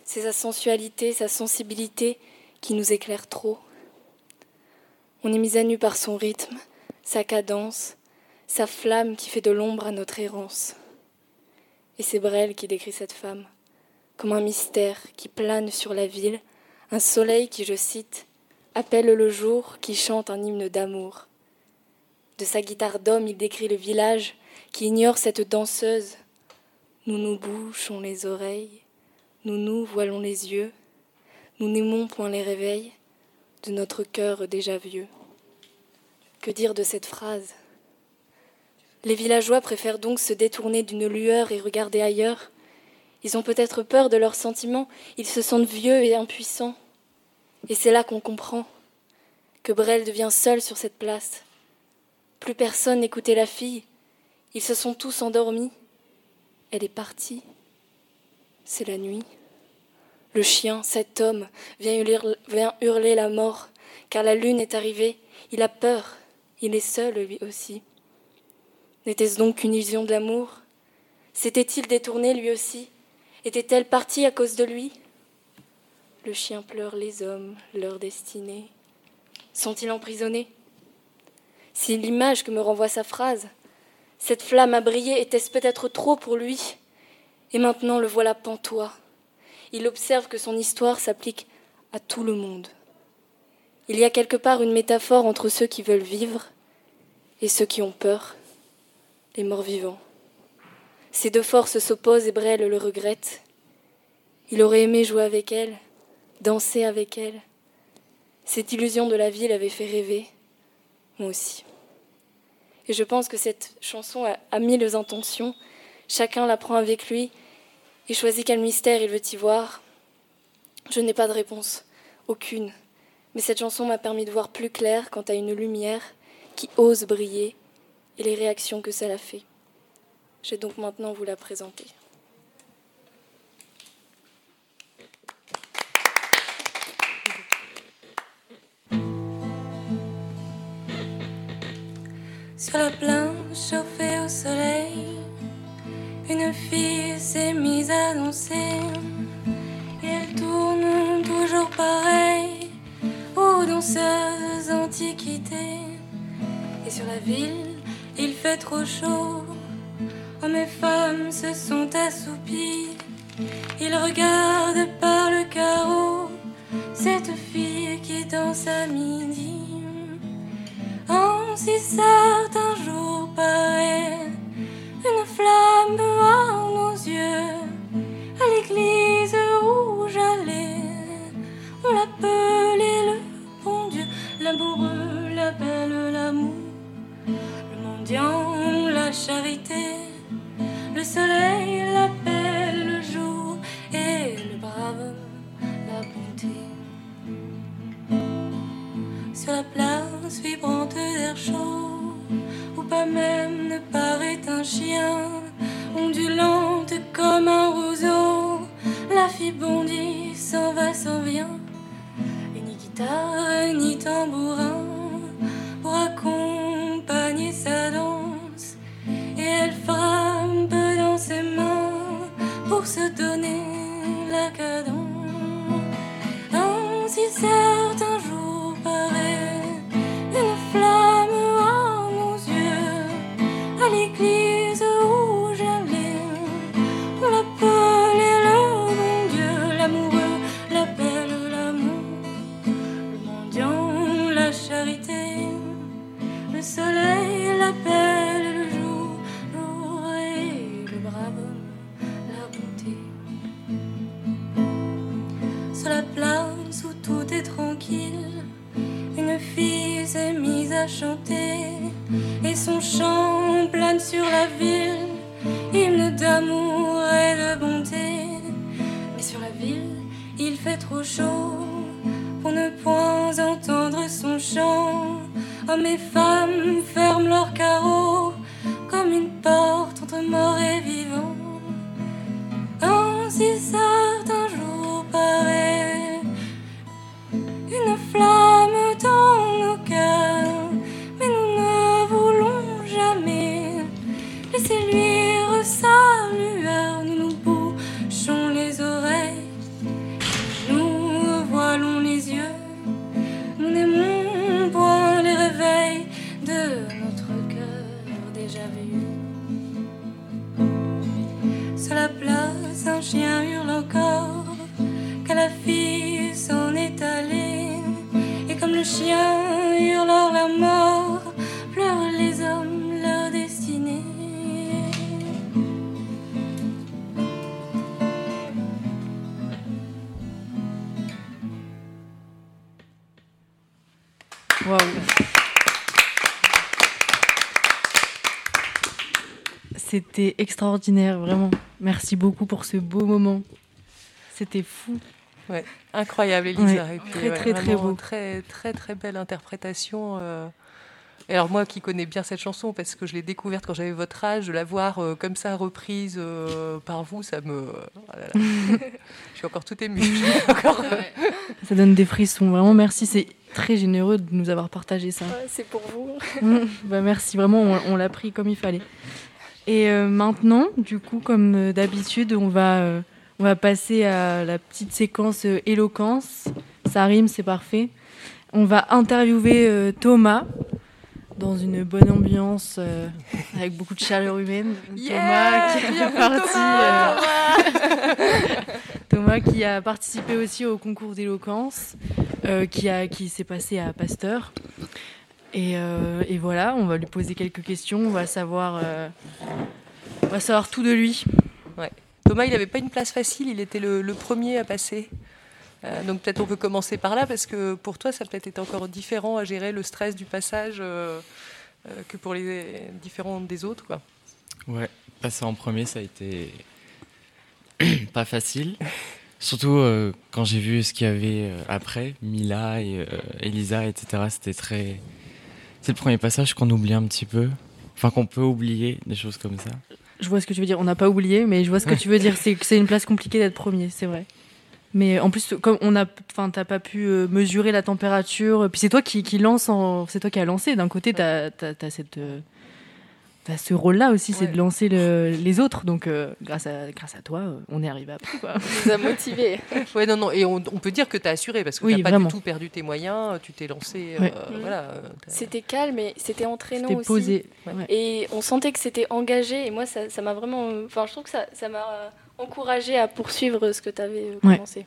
c'est sa sensualité, sa sensibilité qui nous éclaire trop. On est mis à nu par son rythme, sa cadence, sa flamme qui fait de l'ombre à notre errance. Et c'est Brel qui décrit cette femme, comme un mystère qui plane sur la ville, un soleil qui, je cite, appelle le jour, qui chante un hymne d'amour. De sa guitare d'homme, il décrit le village qui ignore cette danseuse. Nous nous bouchons les oreilles, nous nous voilons les yeux, nous n'aimons point les réveils de notre cœur déjà vieux. Que dire de cette phrase? Les villageois préfèrent donc se détourner d'une lueur et regarder ailleurs. Ils ont peut-être peur de leurs sentiments, ils se sentent vieux et impuissants. Et c'est là qu'on comprend que Brel devient seul sur cette place. Plus personne n'écoutait la fille, ils se sont tous endormis. Elle est partie. C'est la nuit. Le chien, cet homme, vient hurler, la mort, car la lune est arrivée. Il a peur. Il est seul, lui aussi. N'était-ce donc qu'une illusion de l'amour? S'était-il détourné, lui aussi? Était-elle partie à cause de lui? Le chien pleure les hommes, leur destinée. Sont-ils emprisonnés? Si l'image que me renvoie sa phrase, cette flamme a brillé, était-ce peut-être trop pour lui? Et maintenant le voilà pantois. Il observe que son histoire s'applique à tout le monde. Il y a quelque part une métaphore entre ceux qui veulent vivre et ceux qui ont peur, les morts vivants. Ces deux forces s'opposent et Brel le regrette. Il aurait aimé jouer avec elle, danser avec elle. Cette illusion de la vie l'avait fait rêver, moi aussi. Et je pense que cette chanson a, a mille intentions. Chacun la prend avec lui et choisit quel mystère il veut y voir. Je n'ai pas de réponse, aucune. Mais cette chanson m'a permis de voir plus clair quant à une lumière qui ose briller et les réactions que cela fait. Je vais donc maintenant vous la présenter. Sur la planche chauffée au soleil, une fille s'est mise à danser. Et elle tourne toujours pareil aux danseuses antiquités. Et sur la ville, il fait trop chaud. Hommes et femmes se sont assoupies. Il regarde par le carreau cette fille qui danse à midi. En si certains jours paraît une flamme à nos yeux. À l'église où j'allais, on l'appelait le bon Dieu. L'amoureux l'appelle l'amour, le mendiant la charité. Le soleil l'appelle le jour et le brave la bonté. Sur la place vibrante d'air chaud, pas même ne paraît un chien, ondulante comme un roseau, la fille bondit, s'en va, s'en vient, et ni guitare ni tambourin pour accompagner sa danse, et elle frappe dans ses mains pour se donner la cadence. Ainsi jours paraît le soleil l'appelle le jour, jour et le brave la bonté. Sur la place où tout est tranquille, une fille s'est mise à chanter et son chant plane sur la ville, C'était extraordinaire, vraiment. Merci beaucoup pour ce beau moment. C'était fou. Ouais, incroyable, Elisa. Ouais, Et puis, très, ouais, très, très beau. Très, très, très belle interprétation. euh. Et alors, moi qui connais bien cette chanson, parce que je l'ai découverte quand j'avais votre âge, de la voir euh, comme ça reprise euh, par vous, ça me. oh là là. je suis encore tout émue. Encore, Ça donne des frissons. Vraiment, merci. C'est très généreux de nous avoir partagé ça. Ouais, c'est pour vous. Mm, bah merci, vraiment, on, on l'a pris comme il fallait. Et euh, maintenant, du coup, comme euh, d'habitude, on va, euh, on va passer à la petite séquence euh, éloquence. Ça rime, c'est parfait. On va interviewer Thomas dans une bonne ambiance, avec beaucoup de chaleur humaine. Yeah Thomas qui est parti. Thomas Thomas qui a participé aussi au concours d'éloquence, qui, a- qui s'est passé à Pasteur. Et, euh, et voilà, on va lui poser quelques questions, on va savoir, euh, on va savoir tout de lui. Ouais. Thomas, il n'avait pas une place facile, il était le, le premier à passer. Euh, donc peut-être on peut commencer par là, parce que pour toi, ça a peut-être été encore différent à gérer le stress du passage euh, euh, que pour les différents des autres. Quoi. Ouais, passer en premier, ça a été pas facile. Surtout euh, quand j'ai vu ce qu'il y avait euh, après, Mila et euh, Elisa, etc. C'était très. C'est le premier passage qu'on oublie un petit peu. Enfin, qu'on peut oublier, des choses comme ça. Je vois ce que tu veux dire, on n'a pas oublié, mais je vois ce que tu veux dire, c'est que c'est une place compliquée d'être premier, c'est vrai. Mais en plus, comme on a, enfin, t'as pas pu euh, mesurer la température, puis c'est toi qui, qui lance, en- c'est toi qui as lancé. D'un côté, t'as as, cette, euh, t'as ce rôle-là aussi, c'est de lancer le- les autres. Donc, euh, grâce à, grâce à toi, euh, on est arrivé après, quoi. nous a motivés. Ouais, non, non, et on, on peut dire que tu as assuré, parce que Oui, tu pas vraiment. du tout perdu tes moyens, tu t'es lancé. Ouais. euh, Mm. voilà, euh, C'était calme et c'était entraînant C'était aussi. posé, ouais. Et on sentait que c'était engagé. Et moi, ça ça m'a vraiment. Enfin, je trouve que ça ça m'a encouragé à poursuivre ce que tu avais Ouais. commencé.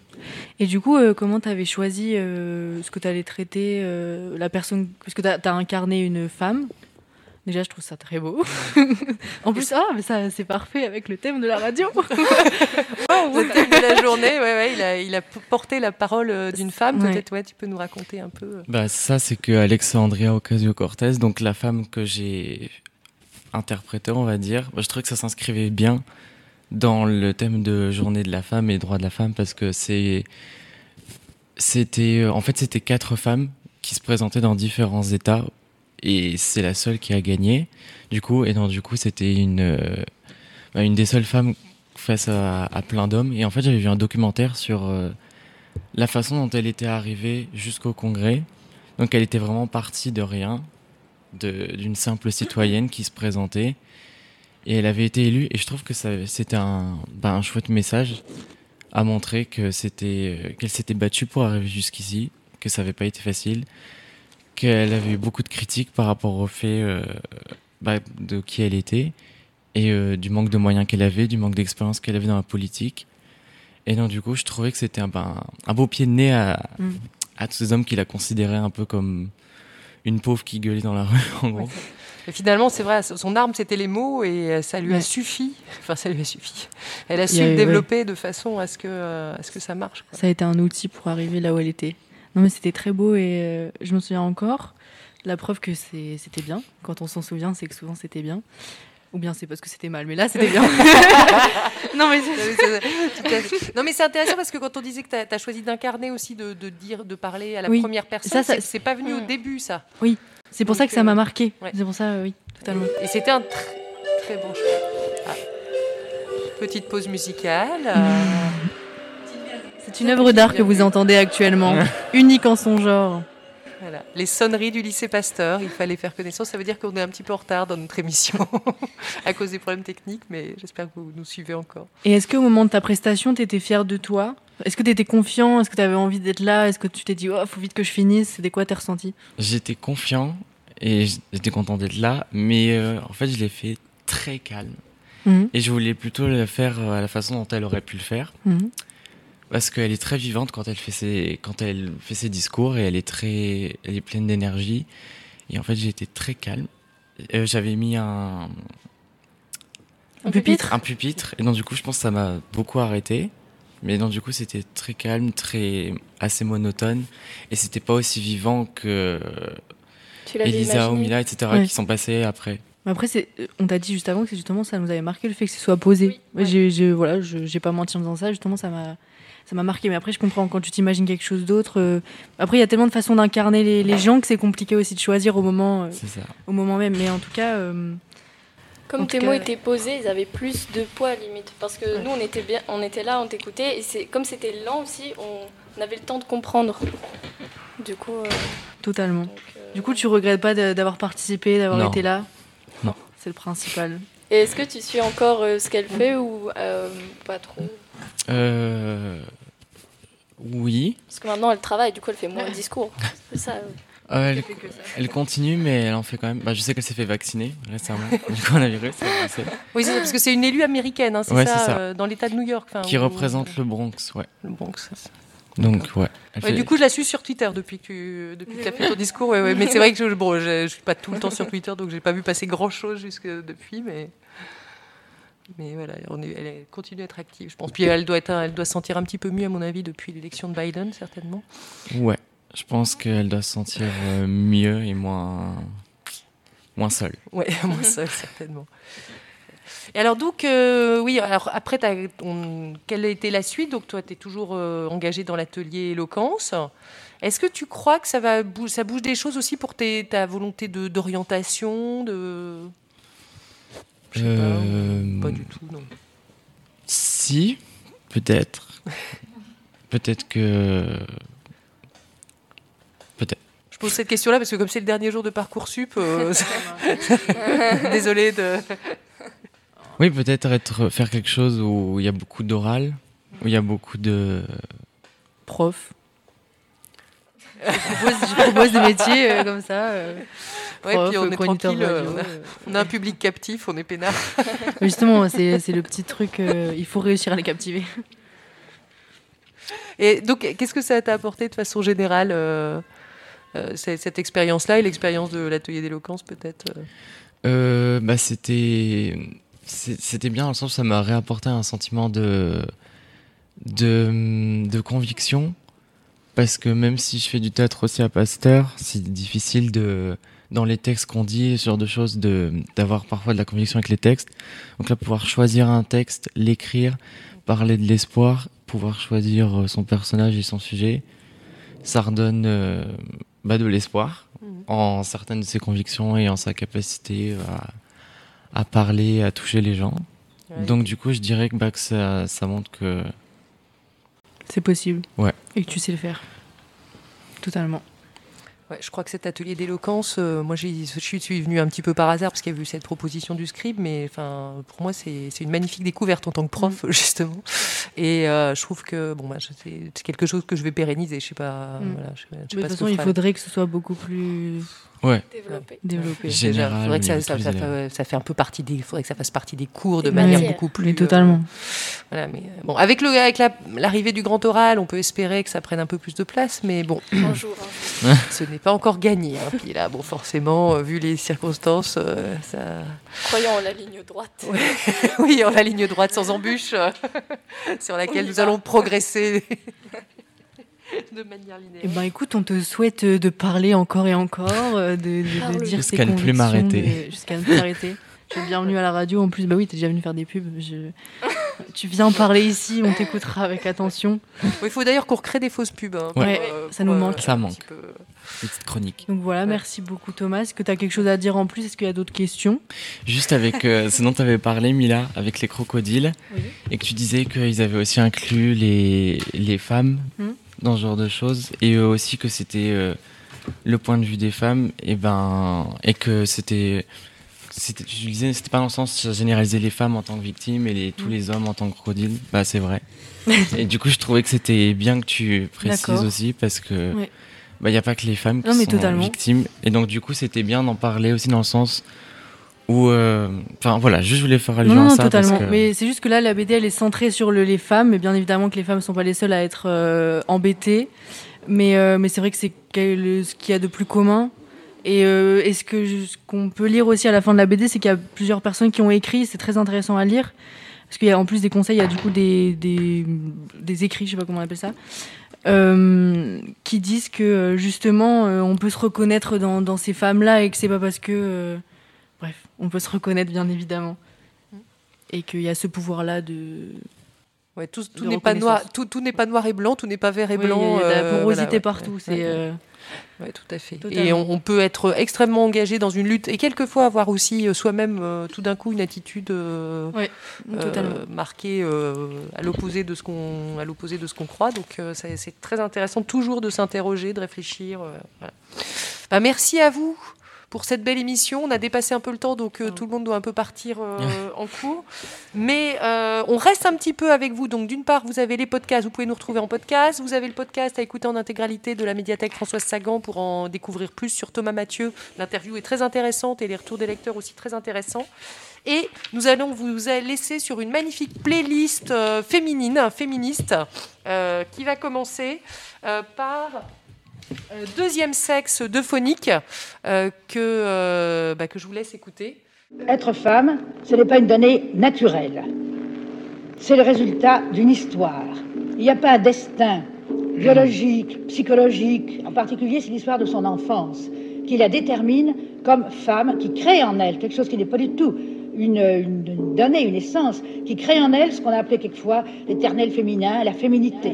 Et du coup, euh, comment tu avais choisi euh, ce que tu allais traiter, euh, la personne Parce que tu as, incarné une femme. Déjà, je trouve ça très beau. en plus, ah, mais ça, c'est parfait avec le thème de la radio. Le thème de la journée, ouais, ouais, il, a, il a p- porté la parole euh, d'une femme. Ouais. Peut-être, ouais, tu peux nous raconter un peu. euh. Bah, ça, c'est que Alexandria Ocasio-Cortez, donc la femme que j'ai interprétée, on va dire, bah, je trouvais que ça s'inscrivait bien dans le thème de Journée de la femme et droits de la femme parce que c'est. C'était. En fait, c'était quatre femmes qui se présentaient dans différents États et c'est la seule qui a gagné. Du coup, et donc, du coup, c'était une, euh, bah, une des seules femmes face à, plein d'hommes. Et en fait, j'avais vu un documentaire sur euh, la façon dont elle était arrivée jusqu'au Congrès. Donc, elle était vraiment partie de rien, d'une simple citoyenne qui se présentait. Et elle avait été élue. Et je trouve que c'était un, bah, un chouette message à montrer que c'était, euh, qu'elle s'était battue pour arriver jusqu'ici, que ça n'avait pas été facile, qu'elle avait eu beaucoup de critiques par rapport au fait euh, bah, de qui elle était et euh, du manque de moyens qu'elle avait, du manque d'expérience qu'elle avait dans la politique. Et donc, du coup, je trouvais que c'était un, ben, un beau pied de nez à, Mm. à tous ces hommes qui la considéraient un peu comme une pauvre qui gueulait dans la rue, en gros. Et finalement, c'est vrai, son arme, c'était les mots et ça lui a suffi. Enfin, ça lui a suffi. Elle a su a- le ouais. développer de façon à ce que, à ce que ça marche. quoi. Ça a été un outil pour arriver là où elle était. Non, mais c'était très beau et euh, je me souviens encore. La preuve que c'était bien. Quand on s'en souvient, c'est que souvent c'était bien. Ou bien c'est parce que c'était mal, mais là c'était bien. non, mais. Non, c'est intéressant parce que quand on disait que tu as, choisi d'incarner aussi, de, de dire, de parler à la Oui. première personne, Ça, ça- c'est- pas venu au début, ça. Oui, c'est pour ça que ça m'a euh, marqué. ouais. C'est pour ça, euh, oui, totalement. Et c'était un très, très bon choix. Ah. Petite pause musicale. euh, C'est une œuvre d'art que vous entendez actuellement, unique en son genre. Voilà. Les sonneries du lycée Pasteur, il fallait faire connaissance. Ça veut dire qu'on est un petit peu en retard dans notre émission à cause des problèmes techniques, mais j'espère que vous nous suivez encore. Et est-ce qu'au moment de ta prestation, tu étais fier de toi? Est-ce que tu étais confiant? Est-ce que tu avais envie d'être là? Est-ce que tu t'es dit, oh, faut vite que je finisse? C'était quoi tes ressentis? J'étais confiant et j'étais content d'être là, mais euh, en fait, je l'ai fait très calme. Mhm. Et je voulais plutôt le faire euh, à la façon dont elle aurait pu le faire. Mhm. Parce qu'elle est très vivante quand elle fait ses, quand elle fait ses discours et elle est très, elle est pleine d'énergie. Et en fait, j'ai été très calme. Euh, J'avais mis un, Un pupitre? un pupitre. Et donc, du coup, je pense que ça m'a beaucoup arrêté. Mais donc, du coup, c'était très calme, très, assez monotone. Et c'était pas aussi vivant que Elisa, Omila, etc., Ouais. qui sont passés après. Mais Après, c'est- euh, on t'a dit juste avant que c'est justement ça nous avait marqué le fait que ce soit posé. Ouais, j'ai- voilà, je j'ai pas menti en disant ça. Justement, ça m'a ça m'a marqué. Mais après, je comprends quand tu t'imagines quelque chose d'autre. euh, Après, il y a tellement de façons d'incarner les, les gens que c'est compliqué aussi de choisir au moment, euh, au moment même. Mais en tout cas, euh, Comme En tes mots étaient posés, ils avaient plus de poids limite. Parce que nous, on était, bien, on était là, on t'écoutait. Et c'est comme c'était lent aussi, on, on avait le temps de comprendre. Du coup, euh, totalement. Du coup, tu regrettes pas d'avoir participé, d'avoir été là Non. C'est le principal. et est-ce que tu suis encore euh, ce qu'elle fait ou euh, pas trop? Euh, oui. Parce que maintenant, elle travaille, du coup, elle fait moins de discours. C'est ça. euh. Euh, elle, elle continue, mais elle en fait quand même. Bah, je sais qu'elle s'est fait vacciner récemment du coronavirus. Oui, c'est ça, parce que c'est une élue américaine, hein, c'est Ouais, ça, euh, dans l'État de New York. Qui où- représente le Bronx, ouais. Le Bronx. Donc, ouais. elle Ouais, fait- Du coup, je la suis sur Twitter depuis que tu depuis que as fait ton discours. ouais, ouais. Mais c'est vrai que je, bon, je, je suis pas tout le temps sur Twitter, donc j'ai pas vu passer grand chose jusque depuis, mais. Mais voilà, on est- elle continue d'être active, je pense. Puis elle doit, être, un- elle doit se sentir un petit peu mieux, à mon avis, depuis l'élection de Biden, certainement. Ouais. Je pense qu'elle doit se sentir euh, mieux et moins. moins seule. Ouais, moins seule, certainement. Et alors, donc, euh, oui, alors après, on- quelle a été la suite? Donc, toi, tu es toujours euh, engagé dans l'atelier éloquence. Est-ce que tu crois que ça, va bou- ça bouge des choses aussi pour tes- ta volonté d'orientation de... Je sais Euh, pas, pas du tout, non. Si, peut-être. peut-être que. Peut-être. Je pose cette question-là parce que comme c'est le dernier jour de Parcoursup, euh, désolé de... Oui, peut-être être, faire quelque chose où il y a beaucoup d'oral, où il y a beaucoup de. Prof. Je propose, je propose des métiers euh, comme ça. euh. Ouais, prof, puis on est tranquille, radio, on, a, euh. on a un public captif, on est peinard. Justement, c'est c'est le petit truc, euh, il faut réussir à les captiver. Et donc, qu'est-ce que ça t'a apporté de façon générale, euh, euh, cette, cette expérience-là et l'expérience de l'atelier d'éloquence, peut-être bah, c'était c'était bien dans le sens où ça m'a réapporté un sentiment de, de de conviction parce que même si je fais du théâtre aussi à Pasteur c'est difficile de dans les textes qu'on dit sur de choses de d'avoir parfois de la conviction avec les textes donc là pouvoir choisir un texte l'écrire parler de l'espoir pouvoir choisir euh, son personnage et son sujet ça redonne euh, bah, de l'espoir Mhm. en certaines de ses convictions et en sa capacité à, à parler, à toucher les gens. Ouais. Donc du coup, je dirais que, bah, que ça, ça montre que... C'est possible. Ouais. Et que tu sais le faire. Totalement. Ouais, je crois que cet atelier d'éloquence, euh, moi je suis venue un petit peu par hasard parce qu'il y a eu cette proposition du scribe, mais enfin pour moi c'est c'est une magnifique découverte en tant que prof justement. Et euh, je trouve que bon bah, c'est quelque chose que je vais pérenniser. Je sais pas. Mm. Voilà, je sais- je sais Mais pas de toute ce que façon, il faudrait que ce soit beaucoup plus Ouais. Développé. Déjà, Général, faudrait que ça, ça, ça fait, ça fait un peu partie des. Il faudrait que ça fasse partie des cours de Oui, manière oui. beaucoup plus. Mais totalement. euh, voilà, mais euh, bon, avec le, avec la- l'arrivée du grand oral, on peut espérer que ça prenne un peu plus de place, mais bon, Un jour, ce n'est pas encore gagné. hein. Puis là, bon, forcément, euh, vu les circonstances, euh, ça. Croyons en la ligne droite. oui, en la ligne droite sans embûche, sur laquelle nous allons progresser de manière linéaire. Eh ben écoute, on te souhaite euh, de parler encore et encore, euh, de, de- dire Jusqu'à tes ne plus m'arrêter. Jusqu'à ne plus arrêter. Tu es bienvenue à la radio. En plus, bah oui, tu es déjà venu faire des pubs. Je... tu viens parler ici, on t'écoutera avec attention. Il faut d'ailleurs qu'on recrée des fausses pubs. hein, pour, Ouais, euh, ça nous manque. Ça manque. peu- Petite chronique. Donc voilà, merci beaucoup Thomas. Est-ce que tu as quelque chose à dire en plus? Est-ce qu'il y a d'autres questions? Juste avec euh, ce dont tu avais parlé, Mila, avec les crocodiles, Oui. et que tu disais qu'ils avaient aussi inclus les, les femmes Mhm. Dans ce genre de choses, et euh, aussi que c'était euh, le point de vue des femmes, et, ben, et que c'était. c'était- Tu disais, c'était pas dans le sens de généraliser les femmes en tant que victimes et les, tous Mhm. les hommes en tant que crocodiles. Bah, c'est vrai. et du coup, je trouvais que c'était bien que tu précises aussi, parce que. Ouais. Bah, il n'y a pas que les femmes qui Non, mais sont totalement. victimes. Et donc, du coup, c'était bien d'en parler aussi dans le sens où. euh, Enfin, voilà, juste je voulais faire allusion non, à non, ça. totalement. Parce que... Mais c'est juste que là, la BD, elle est centrée sur le- les femmes. Mais bien évidemment que les femmes ne sont pas les seules à être euh, embêtées. Mais, euh, mais c'est vrai que c'est ce qu'il y a de plus commun. Et, euh, et ce que ce qu'on peut lire aussi à la fin de la BD, c'est qu'il y a plusieurs personnes qui ont écrit. C'est très intéressant à lire. Parce qu'il y a en plus des conseils, il y a du coup des, des, des écrits, je sais pas comment on appelle ça, euh, qui disent que justement on peut se reconnaître dans, dans ces femmes-là et que c'est pas parce que. Bref, on peut se reconnaître bien évidemment. Et qu'il y a ce pouvoir-là de. Ouais, tout, n'est pas noir, reconnaissance. tout, tout n'est pas noir et blanc, tout n'est pas vert et Oui, blanc. il y a de la euh, porosité voilà, partout, ouais, c'est, ouais, euh, ouais, tout à fait. Totalement. Et on, on peut être extrêmement engagé dans une lutte et quelquefois avoir aussi euh, soi-même euh, tout d'un coup une attitude euh, Ouais, marquée à l'opposé de ce qu'on à l'opposé de ce qu'on croit. Donc c'est très intéressant toujours de s'interroger, de réfléchir. voilà. Bah, merci à vous. Pour cette belle émission, on a dépassé un peu le temps, donc euh, tout le monde doit un peu partir euh, en cours. Mais euh, on reste un petit peu avec vous. Donc d'une part, vous avez les podcasts, vous pouvez nous retrouver en podcast. Vous avez le podcast à écouter en intégralité de la médiathèque Françoise Sagan pour en découvrir plus sur Thomas Mathieu. L'interview est très intéressante et les retours des lecteurs aussi très intéressants. Et nous allons vous laisser sur une magnifique playlist féminine, féministe, qui va commencer par Deuxième sexe de phonique euh, que, euh, bah, que je vous laisse écouter. Être femme, ce n'est pas une donnée naturelle. C'est le résultat d'une histoire. Il n'y a pas un destin biologique, psychologique. En particulier, c'est l'histoire de son enfance qui la détermine comme femme, qui crée en elle quelque chose qui n'est pas du tout une donnée, une essence, qui crée en elle ce qu'on a appelé quelquefois l'éternel féminin, la féminité.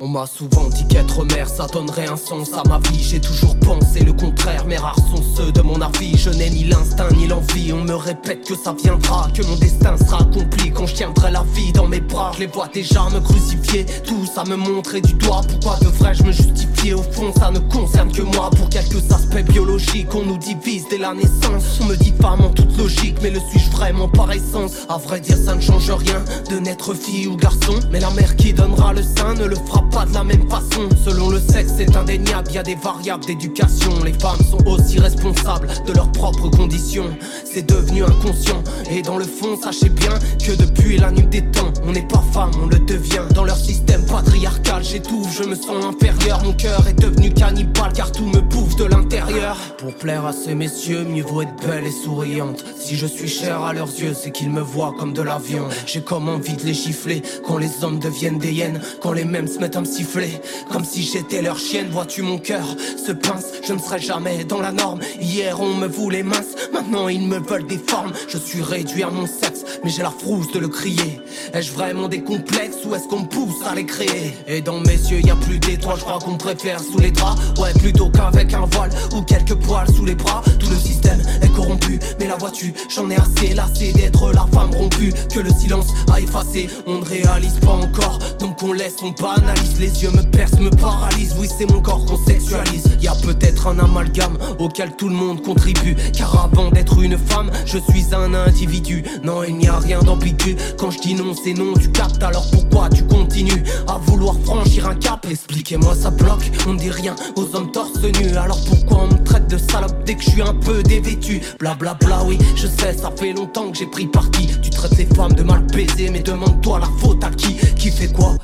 On m'a souvent dit qu'être mère ça donnerait un sens à ma vie. J'ai toujours pensé le contraire mais rares sont ceux de mon avis. Je n'ai ni l'instinct ni l'envie On me répète que ça viendra Que mon destin sera accompli quand je tiendrai la vie dans mes bras. Je les vois déjà me crucifier Tous à me montrer du doigt. Pourquoi devrais-je me justifier? Au fond ça ne concerne que moi. Pour quelques aspects biologiques On nous divise dès la naissance. On me dit femme en toute logique Mais le suis-je vraiment par essence? À vrai dire ça ne change rien De naître fille ou garçon. Mais la mère qui donnera le sein ne le fera pas de la même façon. Selon le sexe, c'est indéniable, y a des variables d'éducation. Les femmes sont aussi responsables de leurs propres conditions. C'est devenu inconscient. Et dans le fond, sachez bien que depuis la nuit des temps, on n'est pas femme, on le devient. Dans leur système patriarcal, j'étouffe, je me sens inférieur. Mon cœur est devenu cannibale car tout me bouffe de l'intérieur. Pour plaire à ces messieurs, mieux vaut être belle et souriante. Si je suis cher à leurs yeux, c'est qu'ils me voient comme de la viande. J'ai comme envie de les gifler quand les hommes deviennent des hyènes, quand les mêmes se mettent siffler. Comme si j'étais leur chienne, vois-tu mon cœur se pince, je ne serai jamais dans la norme. Hier on me voulait mince, maintenant ils me veulent des formes. Je suis réduit à mon sexe, mais j'ai la frousse de le crier. Ai-je vraiment des complexes ou est-ce qu'on me pousse à les créer? Et dans mes yeux y a plus d'étoiles, je crois qu'on préfère sous les draps. Ouais, plutôt qu'avec un voile ou quelques poils sous les bras. Tout le système est corrompu, mais la vois-tu, j'en ai assez lassé d'être la femme rompue que le silence a effacé. On ne réalise pas encore, donc on laisse, on banalise. Les yeux me percent, me paralysent. Oui, c'est mon corps qu'on sexualise. Y a peut-être un amalgame auquel tout le monde contribue. Car avant d'être une femme, je suis un individu. Non, il n'y a rien d'ambigu. Quand je dis non, c'est non, tu captes. Alors pourquoi tu continues à vouloir franchir un cap? Expliquez-moi, ça bloque. On dit rien aux hommes torse nu. Alors pourquoi on me traite de salope dès que je suis un peu dévêtu? Blablabla, bla bla, oui, je sais, ça fait longtemps que j'ai pris parti. Tu traites les femmes de mal baisées, mais demande-toi la faute à qui? Qui fait quoi?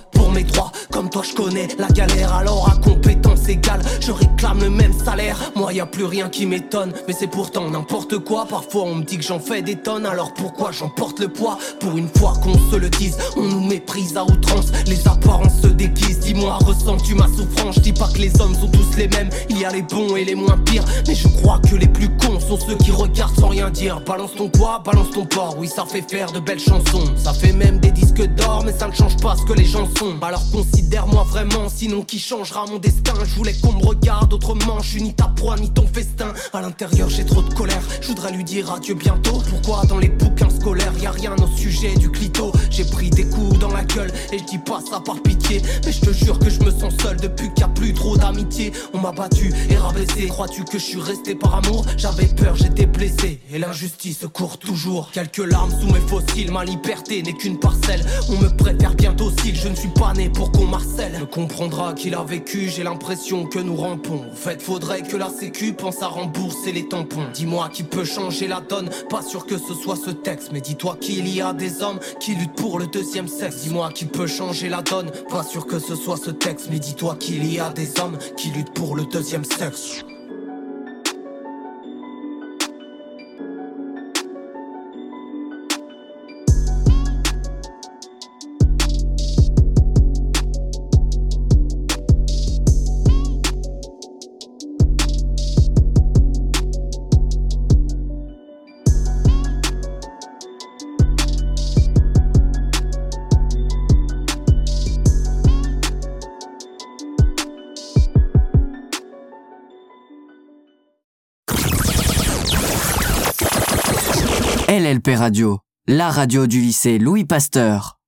Comme toi, je connais la galère. Alors à compétence égale, je réclame le même salaire. Moi, y a plus rien qui m'étonne, mais c'est pourtant n'importe quoi. Parfois, on me dit que j'en fais des tonnes, alors pourquoi j'en porte le poids? Pour une fois qu'on se le dise, on nous méprise à outrance. Les apparences se déguisent. Dis-moi, ressens-tu ma souffrance? Je dis pas que les hommes sont tous les mêmes. Il y a les bons et les moins pires, mais je crois que les plus cons sont ceux qui regardent sans rien dire. Balance ton poids, balance ton porc. Oui, ça fait faire de belles chansons. Ça fait même des disques d'or, mais ça ne change pas ce que les gens sont. Alors considère-moi vraiment, sinon qui changera mon destin? Je voulais qu'on me regarde autrement, je suis ni ta proie ni ton festin. À l'intérieur, j'ai trop de colère, je voudrais lui dire adieu bientôt. Pourquoi dans les bouquins scolaires, y a rien au sujet du clito? J'ai pris des coups dans la gueule, et je dis pas ça par pitié. Mais je te jure que je me sens seul depuis qu'il a plus trop d'amitié. On m'a battu et rabaissé. Crois-tu que je suis resté par amour? J'avais peur, j'étais blessé. Et l'injustice court toujours. Quelques larmes sous mes fossiles, ma liberté n'est qu'une parcelle. On me préfère bien docile, je ne suis pas pour qu'on marcelle. Me comprendra qu'il a vécu, j'ai l'impression que nous rampons. En fait, faudrait que la sécu pense à rembourser les tampons. Dis-moi qui peut changer la donne, pas sûr que ce soit ce texte. Mais dis-toi qu'il y a des hommes qui luttent pour le deuxième sexe. Dis-moi qui peut changer la donne, pas sûr que ce soit ce texte. Mais dis-toi qu'il y a des hommes qui luttent pour le deuxième sexe. La radio du lycée Louis Pasteur.